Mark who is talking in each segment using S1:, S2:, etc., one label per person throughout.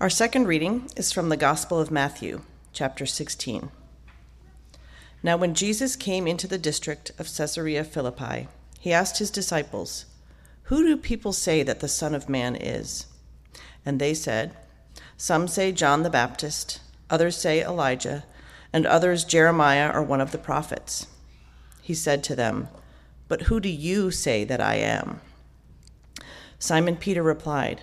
S1: Our second reading is from the Gospel of Matthew, chapter 16. Now, when Jesus came into the district of Caesarea Philippi, he asked his disciples, Who do people say that the Son of Man is? And they said, Some say John the Baptist, others say Elijah, and others Jeremiah or one of the prophets. He said to them, But who do you say that I am? Simon Peter replied,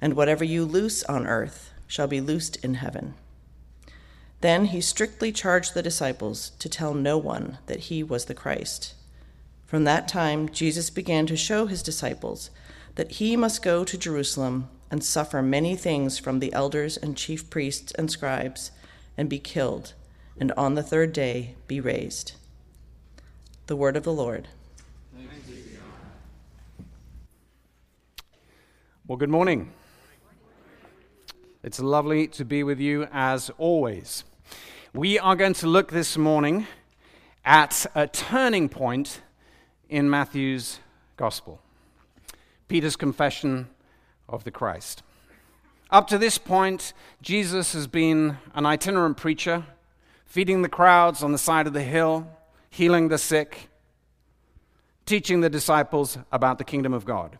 S1: and whatever you loose on earth shall be loosed in heaven. Then he strictly charged the disciples to tell no one that he was the Christ. From that time, Jesus began to show his disciples that he must go to Jerusalem and suffer many things from the elders and chief priests and scribes, and be killed, and on the third day be raised. The word of the Lord.
S2: Well, good morning. It's lovely to be with you as always. We are going to look this morning at a turning point in Matthew's gospel Peter's confession of the Christ. Up to this point, Jesus has been an itinerant preacher, feeding the crowds on the side of the hill, healing the sick, teaching the disciples about the kingdom of God.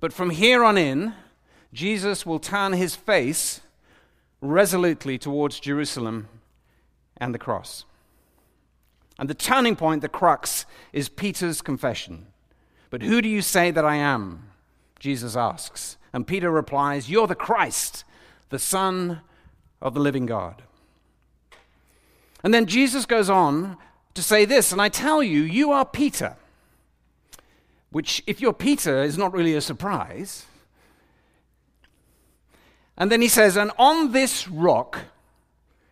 S2: But from here on in, Jesus will turn his face resolutely towards Jerusalem and the cross. And the turning point, the crux, is Peter's confession. But who do you say that I am? Jesus asks. And Peter replies, You're the Christ, the Son of the living God. And then Jesus goes on to say this, and I tell you, you are Peter. Which, if you're Peter, is not really a surprise and then he says, And on this rock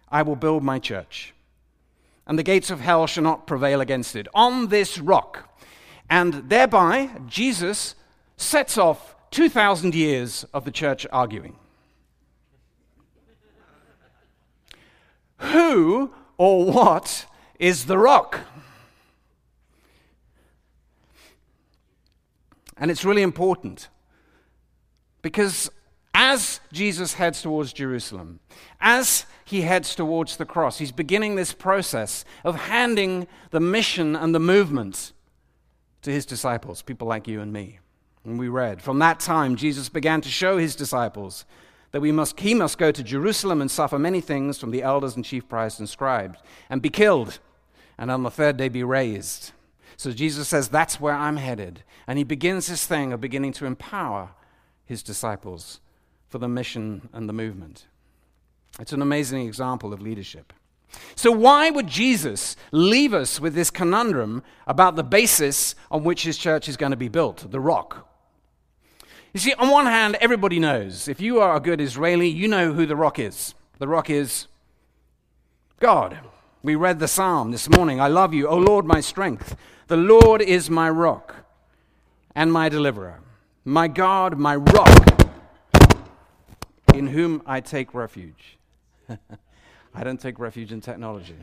S2: I will build my church, and the gates of hell shall not prevail against it. On this rock. And thereby, Jesus sets off 2,000 years of the church arguing. Who or what is the rock? And it's really important because as Jesus heads towards Jerusalem, as he heads towards the cross, he's beginning this process of handing the mission and the movement to his disciples, people like you and me. And we read, from that time, Jesus began to show his disciples that we must, he must go to Jerusalem and suffer many things from the elders and chief priests and scribes, and be killed, and on the third day be raised. So Jesus says, That's where I'm headed. And he begins this thing of beginning to empower his disciples for the mission and the movement. It's an amazing example of leadership. So, why would Jesus leave us with this conundrum about the basis on which his church is going to be built, the rock? You see, on one hand, everybody knows. If you are a good Israeli, you know who the rock is. The rock is God. We read the psalm this morning I love you, O Lord, my strength. The Lord is my rock and my deliverer, my God, my rock in whom I take refuge. I don't take refuge in technology.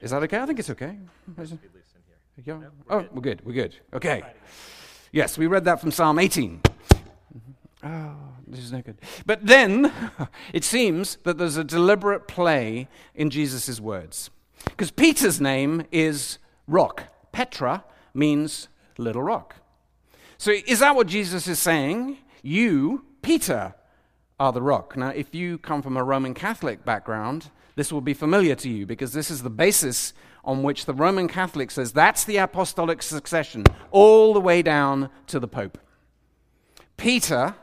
S2: Is that okay? I think it's okay. Yeah. Oh, we're good. We're good. Okay. Yes, we read that from Psalm 18. Mm-hmm. Oh, this is no good. But then it seems that there's a deliberate play in Jesus' words. Because Peter's name is rock. Petra means little rock. So is that what Jesus is saying? You, Peter, are the rock. Now, if you come from a Roman Catholic background, this will be familiar to you because this is the basis on which the Roman Catholic says that's the apostolic succession, all the way down to the Pope. Peter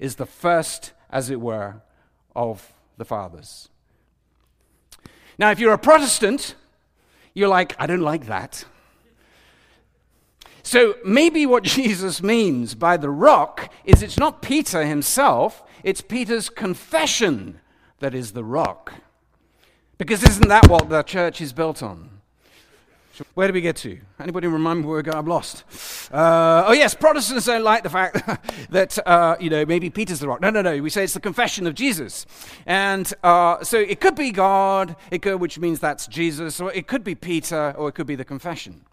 S2: is the first, as it were, of the fathers. Now, if you're a Protestant, you're like, I don't like that. So maybe what Jesus means by the rock is it's not Peter himself, it's Peter's confession that is the rock. Because isn't that what the church is built on? Where do we get to? Anybody remember where I'm lost? Uh, oh, yes, Protestants don't like the fact that, uh, you know, maybe Peter's the rock. No, no, no. We say it's the confession of Jesus. And uh, so it could be God, it could, which means that's Jesus, or it could be Peter, or it could be the confession.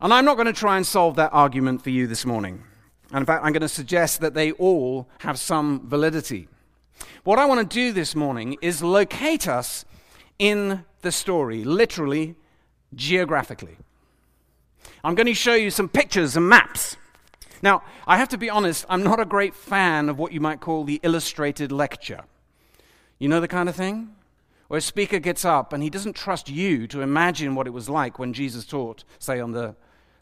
S2: And I'm not going to try and solve that argument for you this morning. And in fact, I'm going to suggest that they all have some validity. What I want to do this morning is locate us in the story, literally geographically. I'm going to show you some pictures and maps. Now, I have to be honest, I'm not a great fan of what you might call the illustrated lecture. You know the kind of thing? Where a speaker gets up and he doesn't trust you to imagine what it was like when Jesus taught, say, on the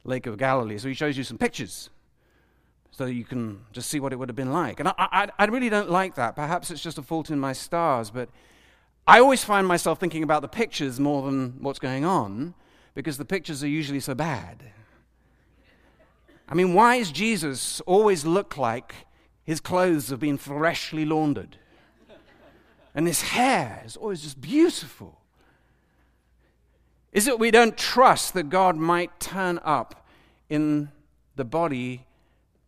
S2: Lake of Galilee. So he shows you some pictures so you can just see what it would have been like. And I, I, I really don't like that. Perhaps it's just a fault in my stars, but I always find myself thinking about the pictures more than what's going on because the pictures are usually so bad. I mean, why does Jesus always look like his clothes have been freshly laundered? And his hair is always just beautiful. Is it we don't trust that God might turn up in the body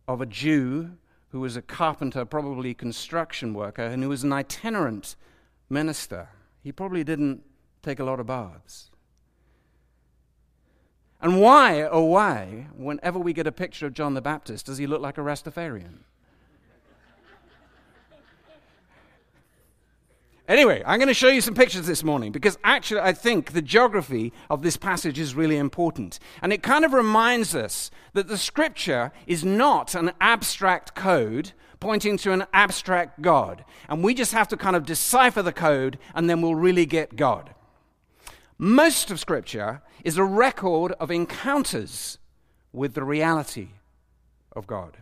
S2: of a Jew who was a carpenter, probably construction worker, and who was an itinerant minister? He probably didn't take a lot of baths. And why, oh why, whenever we get a picture of John the Baptist, does he look like a Rastafarian? Anyway, I'm going to show you some pictures this morning because actually I think the geography of this passage is really important. And it kind of reminds us that the scripture is not an abstract code pointing to an abstract God. And we just have to kind of decipher the code and then we'll really get God. Most of scripture is a record of encounters with the reality of God.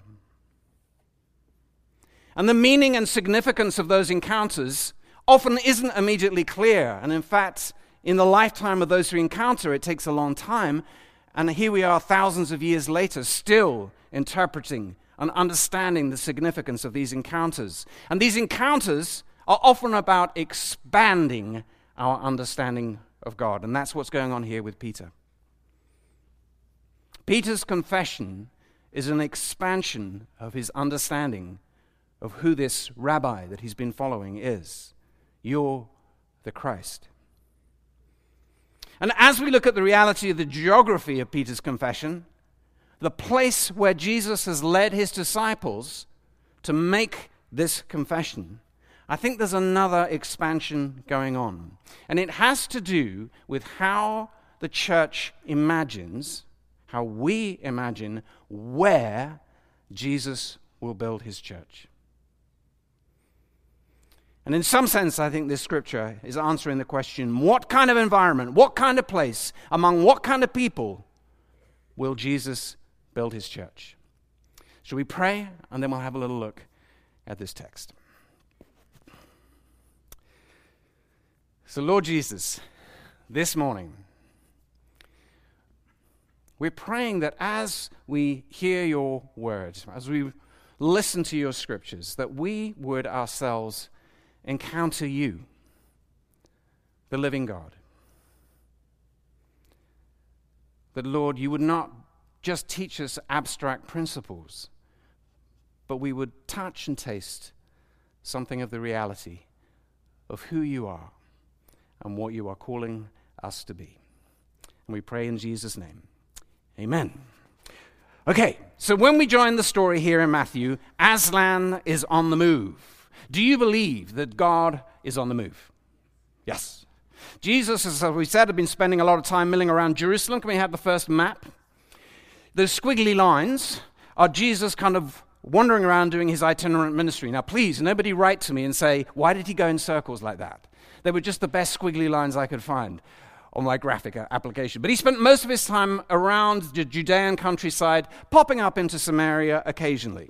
S2: And the meaning and significance of those encounters often isn't immediately clear. And in fact, in the lifetime of those who encounter, it takes a long time. And here we are, thousands of years later, still interpreting and understanding the significance of these encounters. And these encounters are often about expanding our understanding of God. And that's what's going on here with Peter. Peter's confession is an expansion of his understanding of who this rabbi that he's been following is. You're the Christ. And as we look at the reality of the geography of Peter's confession, the place where Jesus has led his disciples to make this confession, I think there's another expansion going on. And it has to do with how the church imagines, how we imagine where Jesus will build his church. And in some sense, I think this scripture is answering the question what kind of environment, what kind of place, among what kind of people will Jesus build his church? Shall we pray? And then we'll have a little look at this text. So, Lord Jesus, this morning, we're praying that as we hear your word, as we listen to your scriptures, that we would ourselves encounter you, the living God. That, Lord, you would not just teach us abstract principles, but we would touch and taste something of the reality of who you are and what you are calling us to be. And we pray in Jesus' name. Amen. Okay, so when we join the story here in Matthew, Aslan is on the move. Do you believe that God is on the move? Yes. Jesus, as we said, had been spending a lot of time milling around Jerusalem. Can we have the first map? Those squiggly lines are Jesus kind of wandering around doing his itinerant ministry. Now, please, nobody write to me and say, why did he go in circles like that? They were just the best squiggly lines I could find on my graphic application. But he spent most of his time around the Judean countryside, popping up into Samaria occasionally.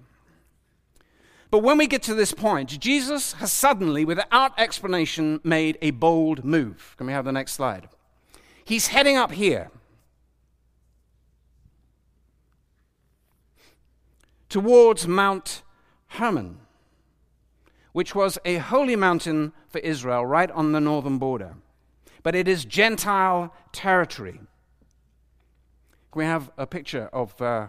S2: But when we get to this point, Jesus has suddenly, without explanation, made a bold move. Can we have the next slide? He's heading up here. towards Mount Hermon, which was a holy mountain for Israel right on the northern border. But it is Gentile territory. Can we have a picture of, uh,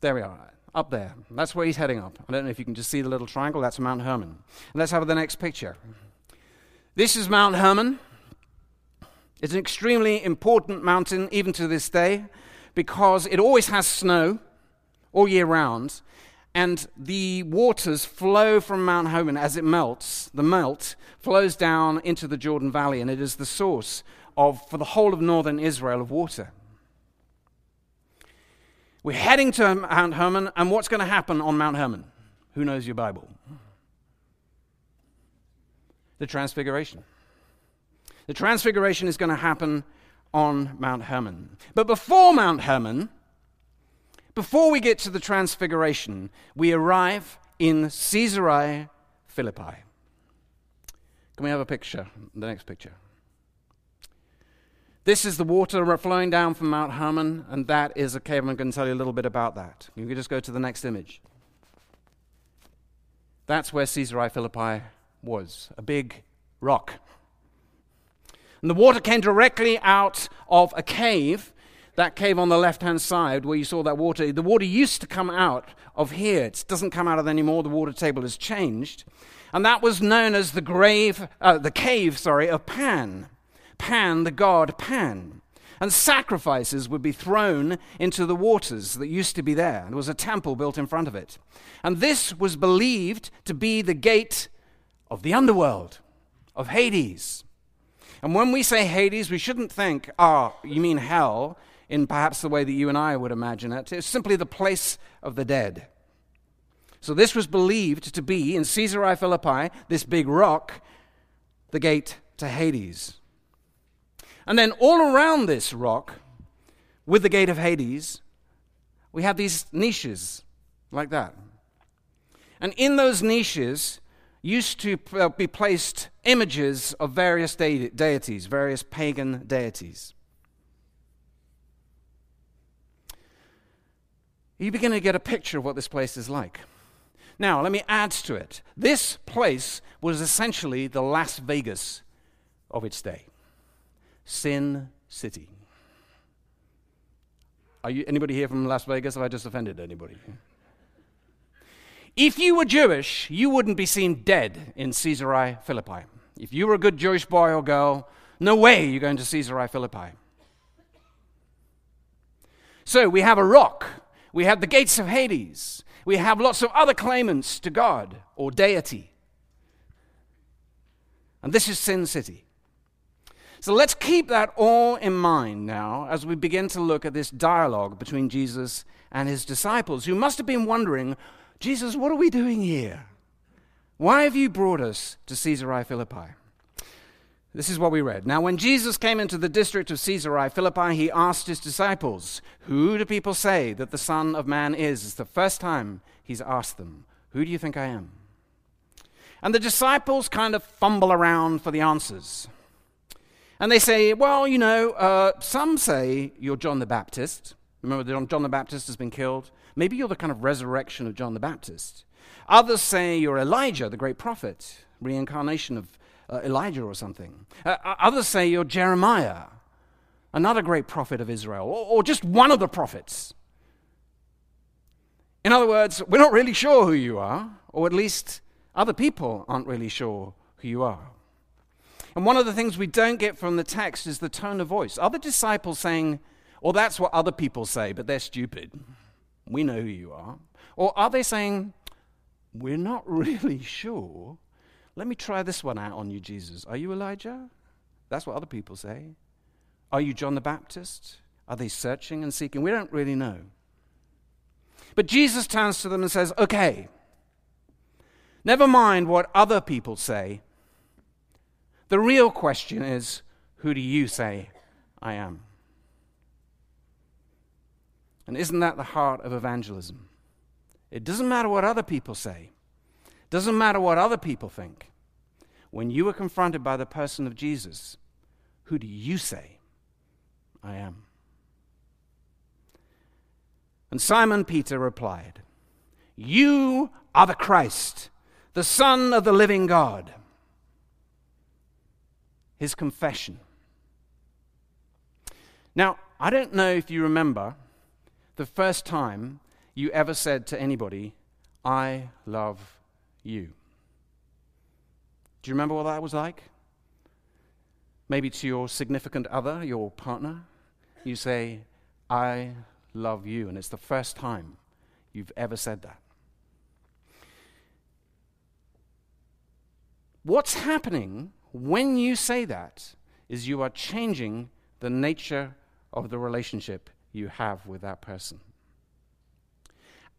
S2: there we are, up there. That's where he's heading up. I don't know if you can just see the little triangle. That's Mount Hermon. And let's have the next picture. This is Mount Hermon. It's an extremely important mountain, even to this day, because it always has snow all year round, and the waters flow from Mount Hermon as it melts. The melt flows down into the Jordan Valley, and it is the source of, for the whole of northern Israel, of water. We're heading to Mount Hermon, and what's going to happen on Mount Hermon? Who knows your Bible? The Transfiguration. The Transfiguration is going to happen on Mount Hermon. But before Mount Hermon, before we get to the Transfiguration, we arrive in Caesarea Philippi. Can we have a picture? The next picture. This is the water flowing down from Mount Hermon, and that is a cave. I'm going to tell you a little bit about that. You can just go to the next image. That's where Caesarea Philippi was a big rock. And the water came directly out of a cave, that cave on the left hand side where you saw that water. The water used to come out of here. It doesn't come out of anymore. The water table has changed. And that was known as the grave, uh, the cave, sorry, of Pan. Pan, the god Pan. And sacrifices would be thrown into the waters that used to be there. There was a temple built in front of it. And this was believed to be the gate of the underworld, of Hades. And when we say Hades, we shouldn't think, ah, oh, you mean hell, in perhaps the way that you and I would imagine it. It's simply the place of the dead. So this was believed to be, in Caesarea Philippi, this big rock, the gate to Hades. And then all around this rock, with the gate of Hades, we have these niches like that. And in those niches, used to uh, be placed images of various de- deities, various pagan deities. You begin to get a picture of what this place is like. Now, let me add to it. This place was essentially the Las Vegas of its day. Sin City. Are you anybody here from Las Vegas? Have I just offended anybody? If you were Jewish, you wouldn't be seen dead in Caesarea Philippi. If you were a good Jewish boy or girl, no way you're going to Caesarea Philippi. So we have a rock, we have the gates of Hades, we have lots of other claimants to God or deity. And this is Sin City. So let's keep that all in mind now as we begin to look at this dialogue between Jesus and his disciples, who must have been wondering Jesus, what are we doing here? Why have you brought us to Caesarea Philippi? This is what we read. Now, when Jesus came into the district of Caesarea Philippi, he asked his disciples, Who do people say that the Son of Man is? It's the first time he's asked them, Who do you think I am? And the disciples kind of fumble around for the answers. And they say, Well, you know, uh, some say you're John the Baptist. Remember, that John the Baptist has been killed. Maybe you're the kind of resurrection of John the Baptist. Others say you're Elijah, the great prophet, reincarnation of uh, Elijah or something. Uh, others say you're Jeremiah, another great prophet of Israel, or, or just one of the prophets. In other words, we're not really sure who you are, or at least other people aren't really sure who you are. And one of the things we don't get from the text is the tone of voice. Are the disciples saying, well, that's what other people say, but they're stupid? We know who you are. Or are they saying, We're not really sure? Let me try this one out on you, Jesus. Are you Elijah? That's what other people say. Are you John the Baptist? Are they searching and seeking? We don't really know. But Jesus turns to them and says, Okay, never mind what other people say. The real question is, Who do you say I am? And isn't that the heart of evangelism? It doesn't matter what other people say, it doesn't matter what other people think. When you are confronted by the person of Jesus, who do you say I am? And Simon Peter replied, You are the Christ, the Son of the living God. His confession. Now, I don't know if you remember the first time you ever said to anybody, I love you. Do you remember what that was like? Maybe to your significant other, your partner, you say, I love you. And it's the first time you've ever said that. What's happening when you say that is you are changing the nature of the relationship you have with that person.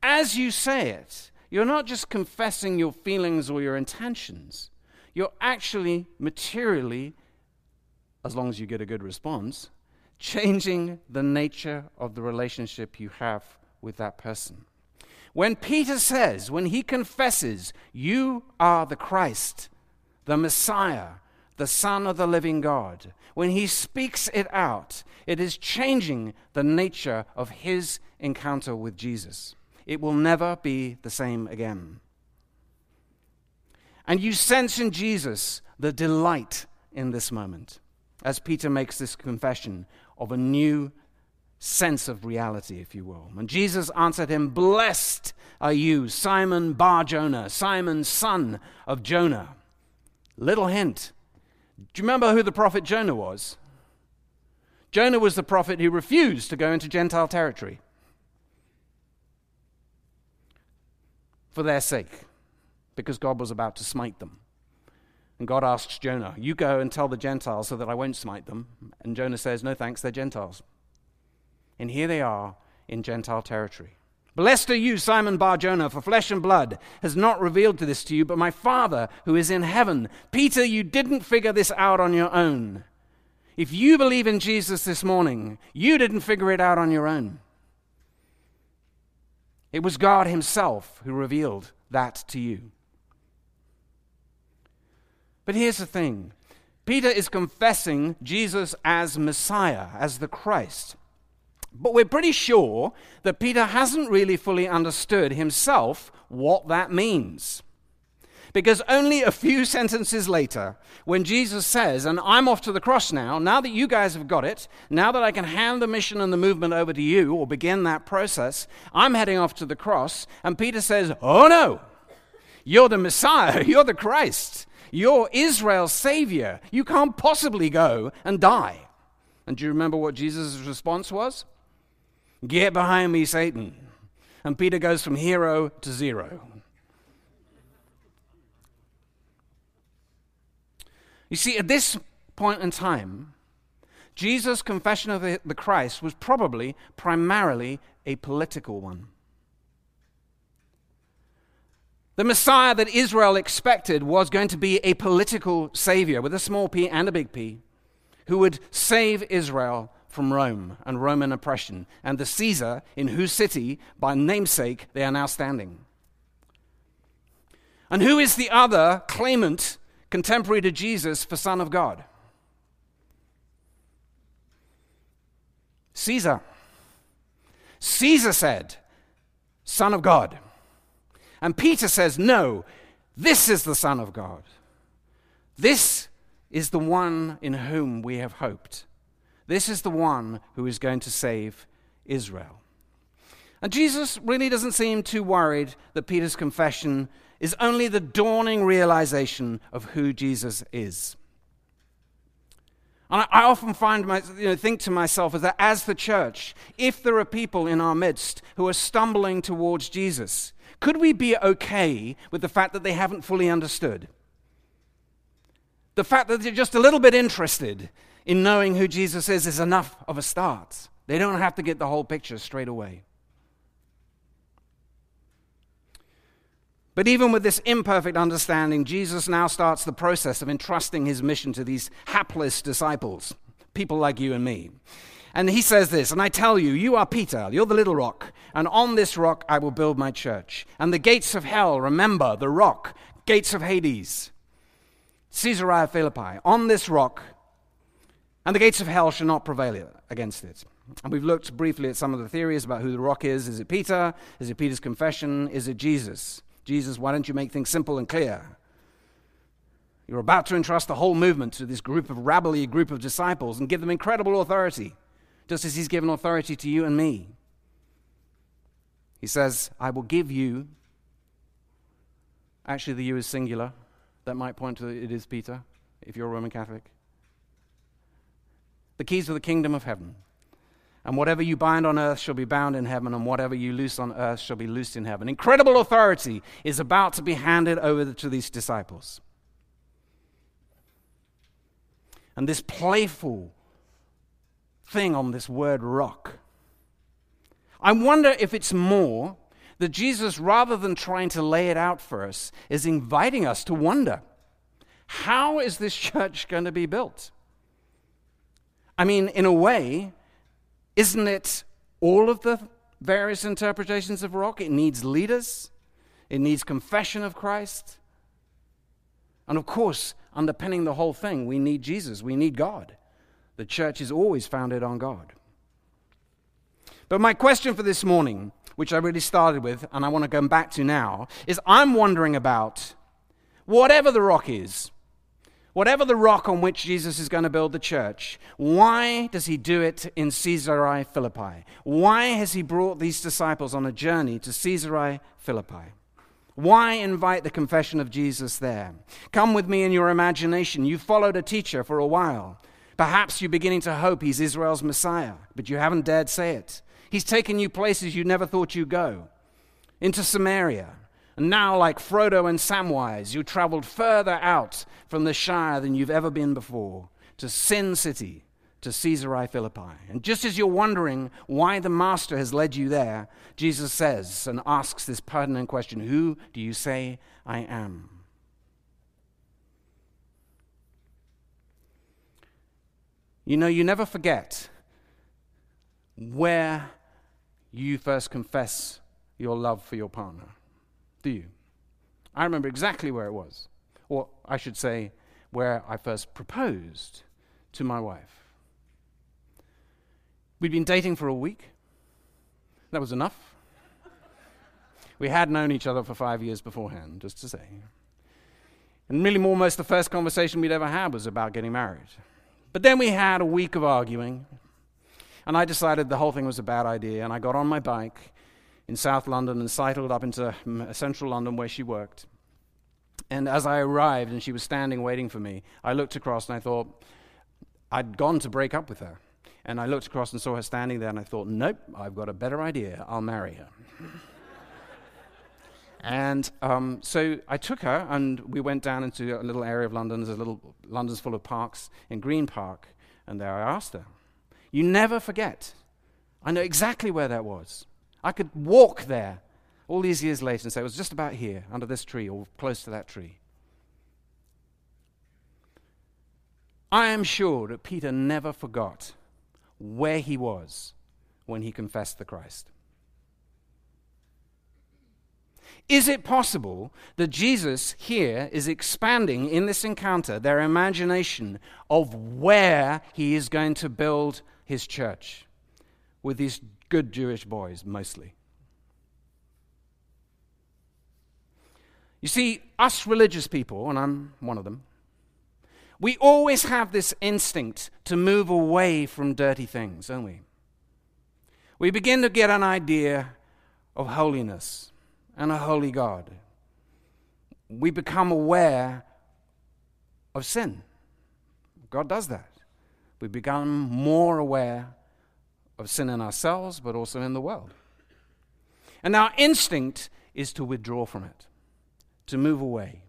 S2: As you say it, you're not just confessing your feelings or your intentions, you're actually materially, as long as you get a good response, changing the nature of the relationship you have with that person. When Peter says, when he confesses, You are the Christ, the Messiah, the Son of the living God, when he speaks it out, it is changing the nature of his encounter with Jesus. It will never be the same again. And you sense in Jesus the delight in this moment as Peter makes this confession of a new sense of reality, if you will. And Jesus answered him, Blessed are you, Simon Bar Jonah, Simon, son of Jonah. Little hint. Do you remember who the prophet Jonah was? Jonah was the prophet who refused to go into Gentile territory for their sake, because God was about to smite them. And God asks Jonah, You go and tell the Gentiles so that I won't smite them. And Jonah says, No thanks, they're Gentiles. And here they are in Gentile territory. Blessed are you, Simon Bar Jonah, for flesh and blood has not revealed this to you, but my Father who is in heaven. Peter, you didn't figure this out on your own. If you believe in Jesus this morning, you didn't figure it out on your own. It was God Himself who revealed that to you. But here's the thing Peter is confessing Jesus as Messiah, as the Christ. But we're pretty sure that Peter hasn't really fully understood himself what that means. Because only a few sentences later, when Jesus says, And I'm off to the cross now, now that you guys have got it, now that I can hand the mission and the movement over to you or begin that process, I'm heading off to the cross. And Peter says, Oh no, you're the Messiah, you're the Christ. You're Israel's Savior. You can't possibly go and die. And do you remember what Jesus' response was? Get behind me, Satan. And Peter goes from hero to zero. You see, at this point in time, Jesus' confession of the, Christ was probably primarily a political one. The Messiah that Israel expected was going to be a political savior with a small p and a big P who would save Israel from Rome and Roman oppression and the Caesar in whose city, by namesake, they are now standing. And who is the other claimant contemporary to Jesus for Son of God? Caesar. Caesar said, Son of God. And Peter says, No, this is the Son of God. This is the one in whom we have hoped. This is the one who is going to save Israel. And Jesus really doesn't seem too worried that Peter's confession is only the dawning realization of who Jesus is. And I, often find my, you know, think to myself that as the church, if there are people in our midst who are stumbling towards Jesus, could we be okay with the fact that they haven't fully understood? The fact that they're just a little bit interested in knowing who Jesus is is enough of a start. They don't have to get the whole picture straight away. But even with this imperfect understanding, Jesus now starts the process of entrusting his mission to these hapless disciples, people like you and me. And he says this, and I tell you, you are Peter, you're the little rock, and on this rock I will build my church. And the gates of hell, remember, the rock, gates of Hades, Caesarea Philippi, on this rock, and the gates of hell shall not prevail against it. And we've looked briefly at some of the theories about who the rock is. Is it Peter? Is it Peter's confession? Is it Jesus? Jesus, why don't you make things simple and clear? You're about to entrust the whole movement to this group of rabbly group of disciples and give them incredible authority, just as he's given authority to you and me. He says, I will give you. Actually, the you is singular. That might point to it is Peter, if you're a Roman Catholic. The keys of the kingdom of heaven. And whatever you bind on earth shall be bound in heaven, and whatever you loose on earth shall be loosed in heaven. Incredible authority is about to be handed over to these disciples. And this playful thing on this word rock. I wonder if it's more that Jesus, rather than trying to lay it out for us, is inviting us to wonder how is this church going to be built? I mean, in a way, isn't it all of the various interpretations of rock? It needs leaders, it needs confession of Christ. And of course, underpinning the whole thing, we need Jesus, we need God. The church is always founded on God. But my question for this morning, which I really started with and I want to come back to now, is I'm wondering about whatever the rock is, Whatever the rock on which Jesus is going to build the church, why does he do it in Caesarea Philippi? Why has he brought these disciples on a journey to Caesarea Philippi? Why invite the confession of Jesus there? Come with me in your imagination. You've followed a teacher for a while. Perhaps you're beginning to hope he's Israel's Messiah, but you haven't dared say it. He's taken you places you never thought you'd go into Samaria, and now, like Frodo and Samwise, you traveled further out from the Shire than you've ever been before to Sin City, to Caesarea Philippi. And just as you're wondering why the Master has led you there, Jesus says and asks this pertinent question Who do you say I am? You know, you never forget where you first confess your love for your partner. Do you? I remember exactly where it was. Or I should say, where I first proposed to my wife. We'd been dating for a week. That was enough. we had known each other for five years beforehand, just to say. And really, almost the first conversation we'd ever had was about getting married. But then we had a week of arguing, and I decided the whole thing was a bad idea, and I got on my bike in South London and cycled up into central London where she worked. And as I arrived and she was standing waiting for me, I looked across and I thought, I'd gone to break up with her. And I looked across and saw her standing there and I thought, nope, I've got a better idea. I'll marry her. and um, so I took her and we went down into a little area of London. There's a little, London's full of parks, in Green Park. And there I asked her, You never forget. I know exactly where that was. I could walk there all these years later and say, it was just about here, under this tree, or close to that tree. I am sure that Peter never forgot where he was when he confessed the Christ. Is it possible that Jesus here is expanding in this encounter their imagination of where he is going to build his church with these good Jewish boys, mostly. You see, us religious people, and I'm one of them, we always have this instinct to move away from dirty things, don't we? We begin to get an idea of holiness and a holy God. We become aware of sin. God does that. We become more aware of sin in ourselves, but also in the world. And our instinct is to withdraw from it, to move away.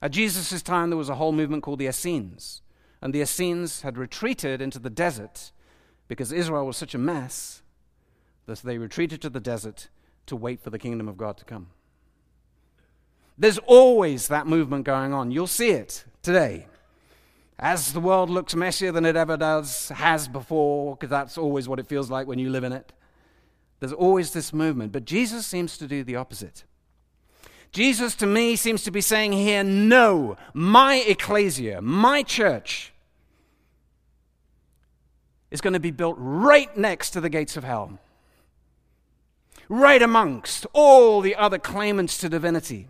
S2: At Jesus' time, there was a whole movement called the Essenes. And the Essenes had retreated into the desert because Israel was such a mess that they retreated to the desert to wait for the kingdom of God to come. There's always that movement going on. You'll see it today. As the world looks messier than it ever does, has before, because that's always what it feels like when you live in it. There's always this movement. But Jesus seems to do the opposite. Jesus, to me, seems to be saying here, no, my ecclesia, my church, is going to be built right next to the gates of hell, right amongst all the other claimants to divinity,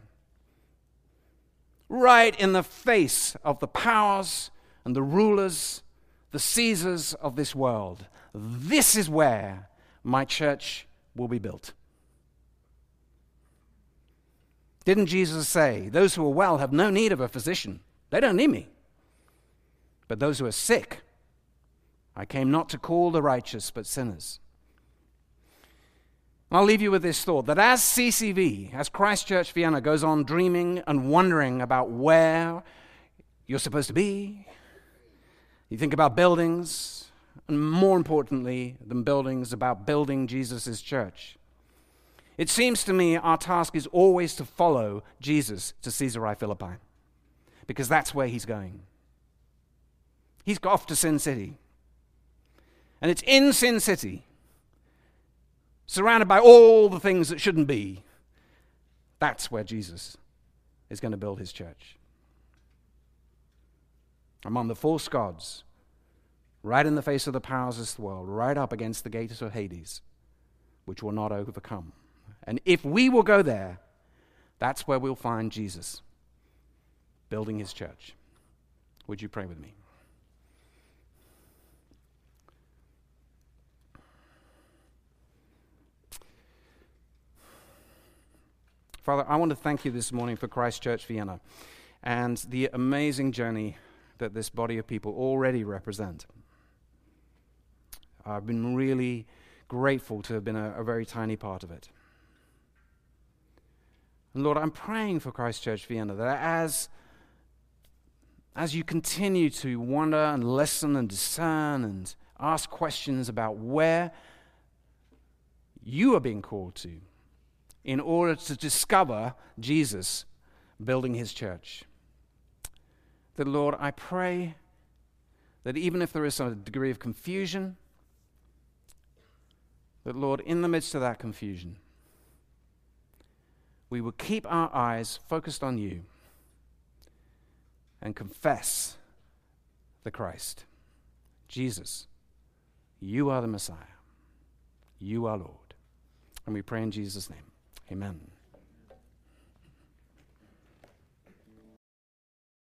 S2: right in the face of the powers and the rulers, the Caesars of this world. This is where my church will be built. Didn't Jesus say, Those who are well have no need of a physician? They don't need me. But those who are sick, I came not to call the righteous, but sinners. I'll leave you with this thought that as CCV, as Christ Church Vienna goes on dreaming and wondering about where you're supposed to be, you think about buildings, and more importantly than buildings, about building Jesus' church. It seems to me our task is always to follow Jesus to Caesarea Philippi because that's where he's going. He's off to Sin City. And it's in Sin City, surrounded by all the things that shouldn't be. That's where Jesus is going to build his church. Among the false gods, right in the face of the powers of this world, right up against the gates of Hades, which will not overcome. And if we will go there, that's where we'll find Jesus building his church. Would you pray with me? Father, I want to thank you this morning for Christ Church Vienna and the amazing journey that this body of people already represent. I've been really grateful to have been a, a very tiny part of it. And Lord, I'm praying for Christ Church Vienna that as, as you continue to wonder and listen and discern and ask questions about where you are being called to in order to discover Jesus building his church. That, Lord, I pray that even if there is some degree of confusion, that, Lord, in the midst of that confusion, we will keep our eyes focused on you and confess the Christ. Jesus, you are the Messiah. You are Lord. And we pray in Jesus' name. Amen.